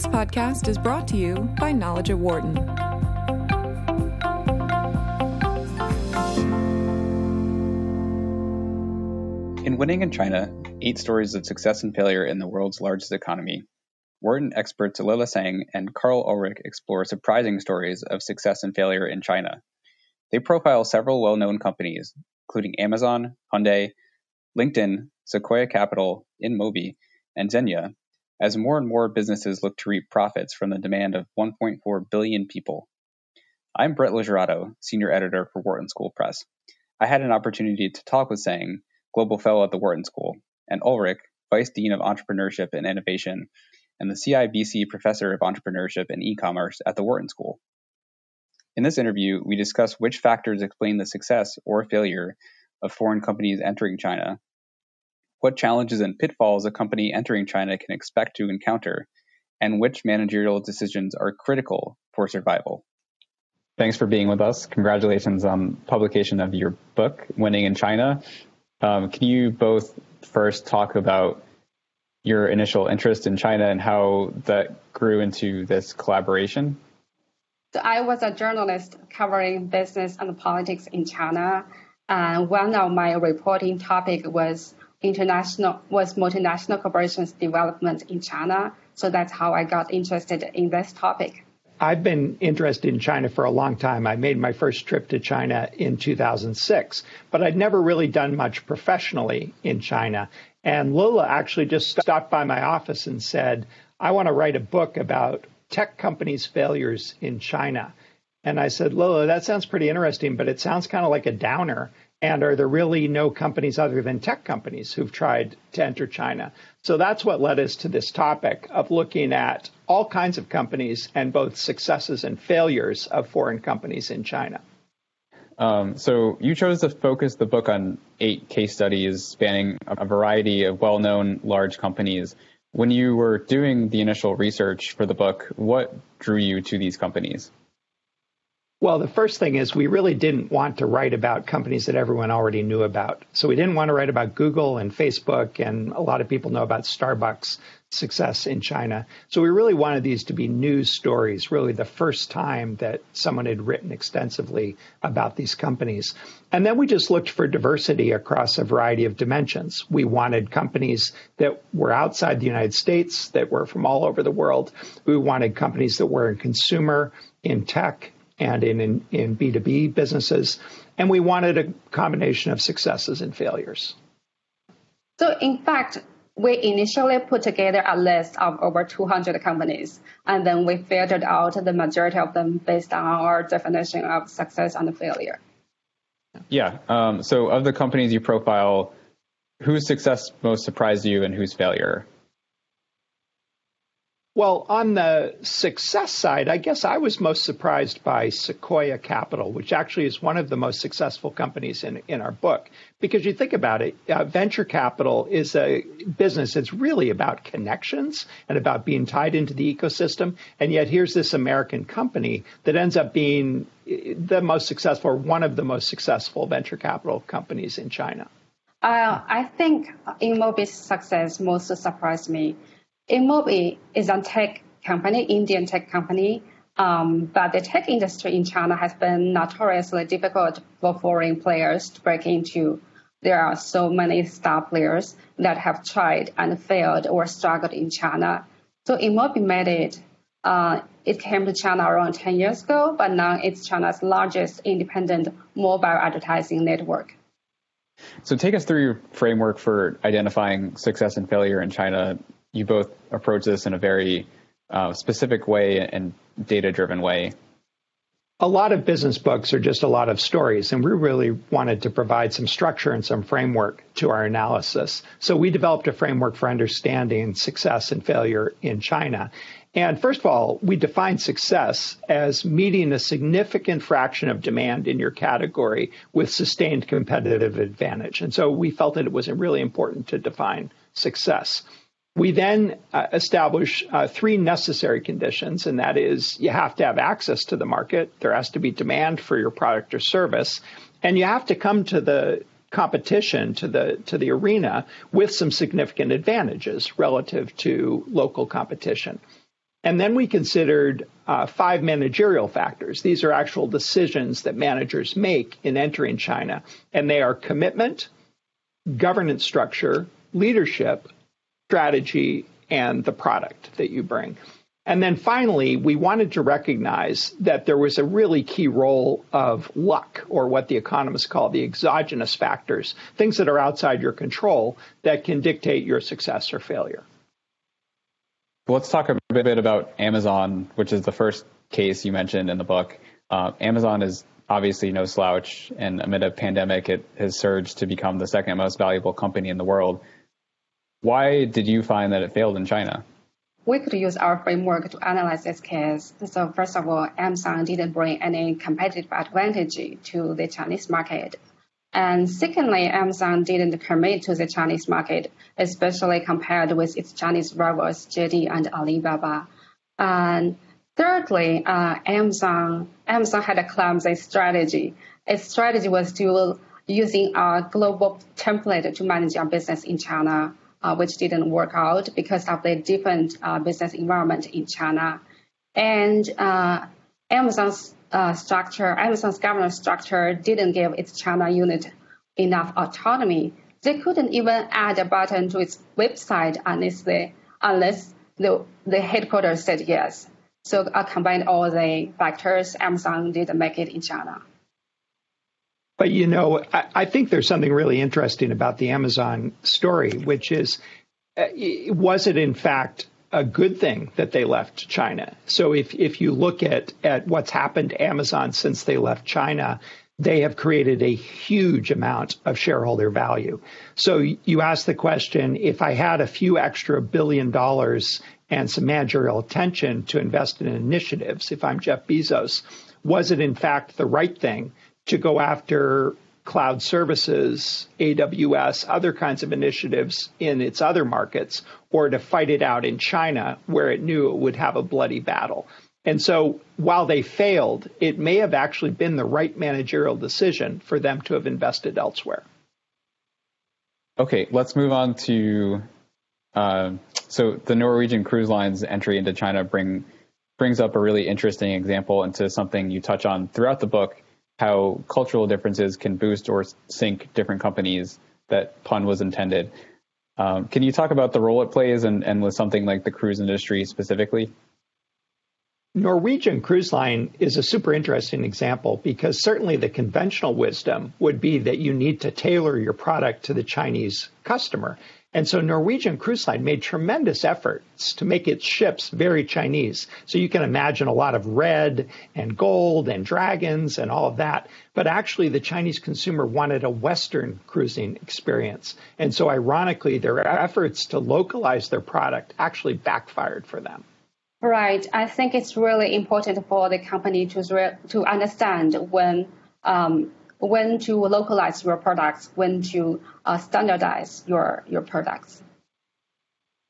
This podcast is brought to you by Knowledge at Wharton. In Winning in China Eight Stories of Success and Failure in the World's Largest Economy, Wharton experts Lila Sang and Karl Ulrich explore surprising stories of success and failure in China. They profile several well known companies, including Amazon, Hyundai, LinkedIn, Sequoia Capital, InMobi, and Zegna, as more and more businesses look to reap profits from the demand of 1.4 billion people. I'm Brett LoGiurato, Senior Editor for Wharton School Press. I had an opportunity to talk with Sang, Global Fellow at the Wharton School, and Ulrich, Vice Dean of Entrepreneurship and Innovation, and the CIBC Professor of Entrepreneurship and E-commerce at the Wharton School. In this interview, we discuss which factors explain the success or failure of foreign companies entering China, what challenges and pitfalls a company entering China can expect to encounter, and which managerial decisions are critical for survival. Thanks for being with us. Congratulations on publication of your book, Winning in China. Um, can you both first talk about your initial interest in China and how that grew into this collaboration? So I was a journalist covering business and politics in China. And one of my reporting topic was international was multinational corporations development in China. So that's how I got interested in this topic. I've been interested in China for a long time. I made my first trip to China in 2006, but I'd never really done much professionally in China. And Lola actually just stopped by my office and said, I want to write a book about tech companies' failures in China. And I said, Lola, that sounds pretty interesting, but it sounds kind of like a downer. And are there really no companies other than tech companies who've tried to enter China? So that's what led us to this topic of looking at all kinds of companies and both successes and failures of foreign companies in China. Um, so you chose to focus the book on eight case studies spanning a variety of well-known large companies. When you were doing the initial research for the book, what drew you to these companies? Well, the first thing is we really didn't want to write about companies that everyone already knew about. So we didn't want to write about Google and Facebook, and a lot of people know about Starbucks success in China. So we really wanted these to be news stories, really the first time that someone had written extensively about these companies. And then we just looked for diversity across a variety of dimensions. We wanted companies that were outside the United States, that were from all over the world. We wanted companies that were in consumer, in tech, and in, in, in B2B businesses. And we wanted a combination of successes and failures. So, in fact, we initially put together a list of over 200 companies, and then we filtered out the majority of them based on our definition of success and failure. Yeah. Um, so, of the companies you profile, whose success most surprised you and whose failure? Well, on the success side, I guess I was most surprised by Sequoia Capital, which actually is one of the most successful companies in, in our book. Because you think about it, uh, venture capital is a business that's really about connections and about being tied into the ecosystem. And yet here's this American company that ends up being the most successful, or one of the most successful venture capital companies in China. Uh, I think InMobi's success most surprised me InMobi is a tech company, Indian tech company, um, but the tech industry in China has been notoriously difficult for foreign players to break into. There are so many star players that have tried and failed or struggled in China. So InMobi made it. Uh, it came to China around 10 years ago, but now it's China's largest independent mobile advertising network. So take us through your framework for identifying success and failure in China you both approach this in a very uh, specific way and data driven way. A lot of business books are just a lot of stories, and we really wanted to provide some structure and some framework to our analysis. So we developed a framework for understanding success and failure in China. And first of all, we define success as meeting a significant fraction of demand in your category with sustained competitive advantage. And so we felt that it was really important to define success. We then uh, establish uh, three necessary conditions, and that is you have to have access to the market, there has to be demand for your product or service, and you have to come to the competition to the to the arena with some significant advantages relative to local competition. And then we considered uh, five managerial factors. These are actual decisions that managers make in entering China, and they are commitment, governance structure, leadership, strategy, and the product that you bring. And then finally, we wanted to recognize that there was a really key role of luck, or what the economists call the exogenous factors, things that are outside your control that can dictate your success or failure. Let's talk a bit about Amazon, which is the first case you mentioned in the book. Uh, Amazon is obviously no slouch, and amid a pandemic, it has surged to become the second most valuable company in the world. Why did you find that it failed in China? We could use our framework to analyze this case. So, first of all, Amazon didn't bring any competitive advantage to the Chinese market. And secondly, Amazon didn't commit to the Chinese market, especially compared with its Chinese rivals, JD and Alibaba. And thirdly, uh, Amazon Amazon had a clumsy strategy. Its strategy was to using a global template to manage our business in China, uh, which didn't work out because of the different uh, business environment in China. And uh, Amazon's uh, structure, Amazon's governance structure didn't give its China unit enough autonomy. They couldn't even add a button to its website unless the, unless the, the headquarters said yes. So I combined all the factors. Amazon didn't make it in China. But you know, I, I, think there's something really interesting about the Amazon story, which is, uh, was it in fact a good thing that they left China. So if if you look at at what's happened to Amazon since they left China, they have created a huge amount of shareholder value. So you ask the question, if I had a few extra billion dollars and some managerial attention to invest in initiatives, if I'm Jeff Bezos, was it in fact the right thing to go after cloud services, AWS, other kinds of initiatives in its other markets, or to fight it out in China where it knew it would have a bloody battle. And so while they failed, it may have actually been the right managerial decision for them to have invested elsewhere. Okay, let's move on to uh, so the Norwegian Cruise Line's entry into China bring brings up a really interesting example into something you touch on throughout the book how cultural differences can boost or sink different companies. That pun was intended. Um, can you talk about the role it plays and, and with something like the cruise industry specifically? Norwegian Cruise Line is a super interesting example because certainly the conventional wisdom would be that you need to tailor your product to the Chinese customer. And so Norwegian Cruise Line made tremendous efforts to make its ships very Chinese. So you can imagine a lot of red and gold and dragons and all of that. But actually, the Chinese consumer wanted a Western cruising experience. And so ironically, their efforts to localize their product actually backfired for them. Right. I think it's really important for the company to, to understand when um, when to localize your products, when to uh, standardize your your products.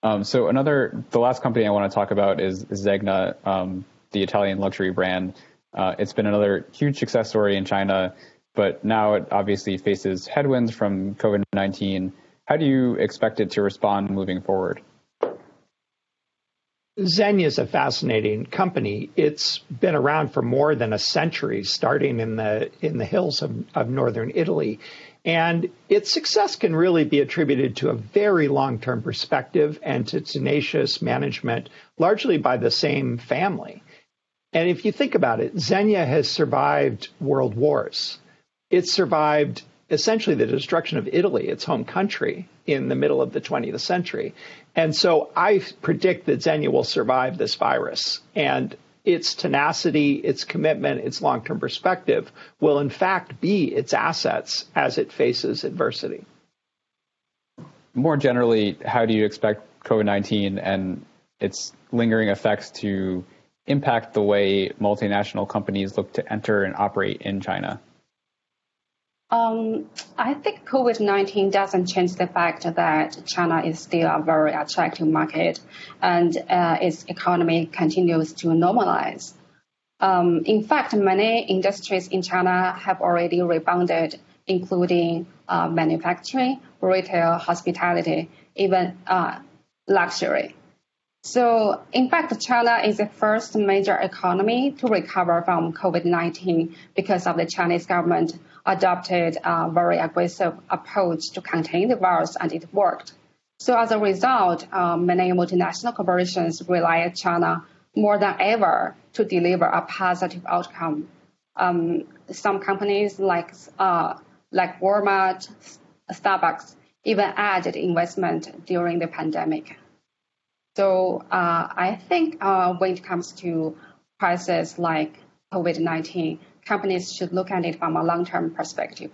Um, so another, the last company I want to talk about is Zegna, um, the Italian luxury brand. Uh, it's been another huge success story in China, but now it obviously faces headwinds from COVID nineteen. How do you expect it to respond moving forward? Zegna is a fascinating company. It's been around for more than a century, starting in the in the hills of, of northern Italy. And its success can really be attributed to a very long term perspective and to tenacious management, largely by the same family. And if you think about it, Zegna has survived world wars. It survived essentially the destruction of Italy, its home country, in the middle of the 20th century. And so I predict that Zegna will survive this virus. And its tenacity, its commitment, its long term perspective will, in fact, be its assets as it faces adversity. More generally, how do you expect COVID 19 and its lingering effects to impact the way multinational companies look to enter and operate in China? Um, I think COVID 19 doesn't change the fact that China is still a very attractive market and uh, its economy continues to normalize. Um, in fact, many industries in China have already rebounded, including uh, manufacturing, retail, hospitality, even uh, luxury. So, in fact, China is the first major economy to recover from COVID-19 because of the Chinese government adopted a very aggressive approach to contain the virus, and it worked. So, as a result, um, many multinational corporations rely on China more than ever to deliver a positive outcome. Um, some companies like uh, like Walmart, Starbucks even added investment during the pandemic. So uh, I think uh, when it comes to crises like COVID-19, companies should look at it from a long-term perspective.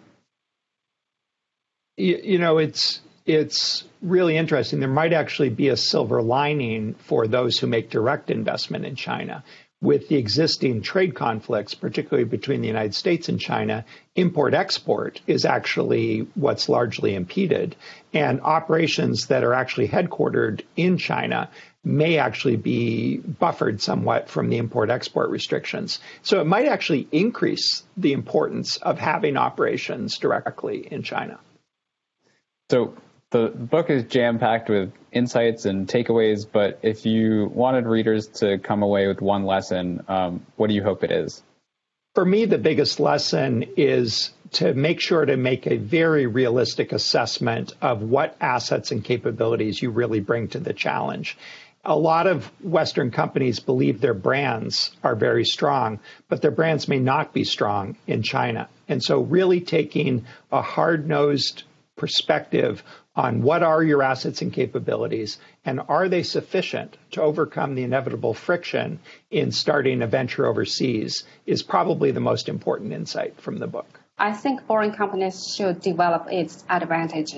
You, you know, it's it's really interesting. There might actually be a silver lining for those who make direct investment in China with the existing trade conflicts, particularly between the United States and China, import export is actually what's largely impeded. And operations that are actually headquartered in China may actually be buffered somewhat from the import export restrictions. So it might actually increase the importance of having operations directly in China. So the book is jam packed with insights and takeaways, but if you wanted readers to come away with one lesson, um, what do you hope it is? For me, the biggest lesson is to make sure to make a very realistic assessment of what assets and capabilities you really bring to the challenge. A lot of Western companies believe their brands are very strong, but their brands may not be strong in China. And so, really taking a hard nosed perspective on what are your assets and capabilities, and are they sufficient to overcome the inevitable friction in starting a venture overseas is probably the most important insight from the book. I think foreign companies should develop its advantage,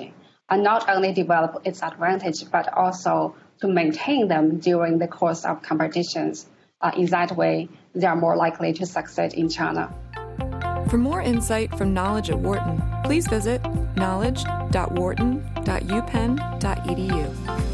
and not only develop its advantage, but also to maintain them during the course of competitions. Uh, in that way, they are more likely to succeed in China. For more insight from Knowledge at Wharton, please visit knowledge.wharton.upenn.edu.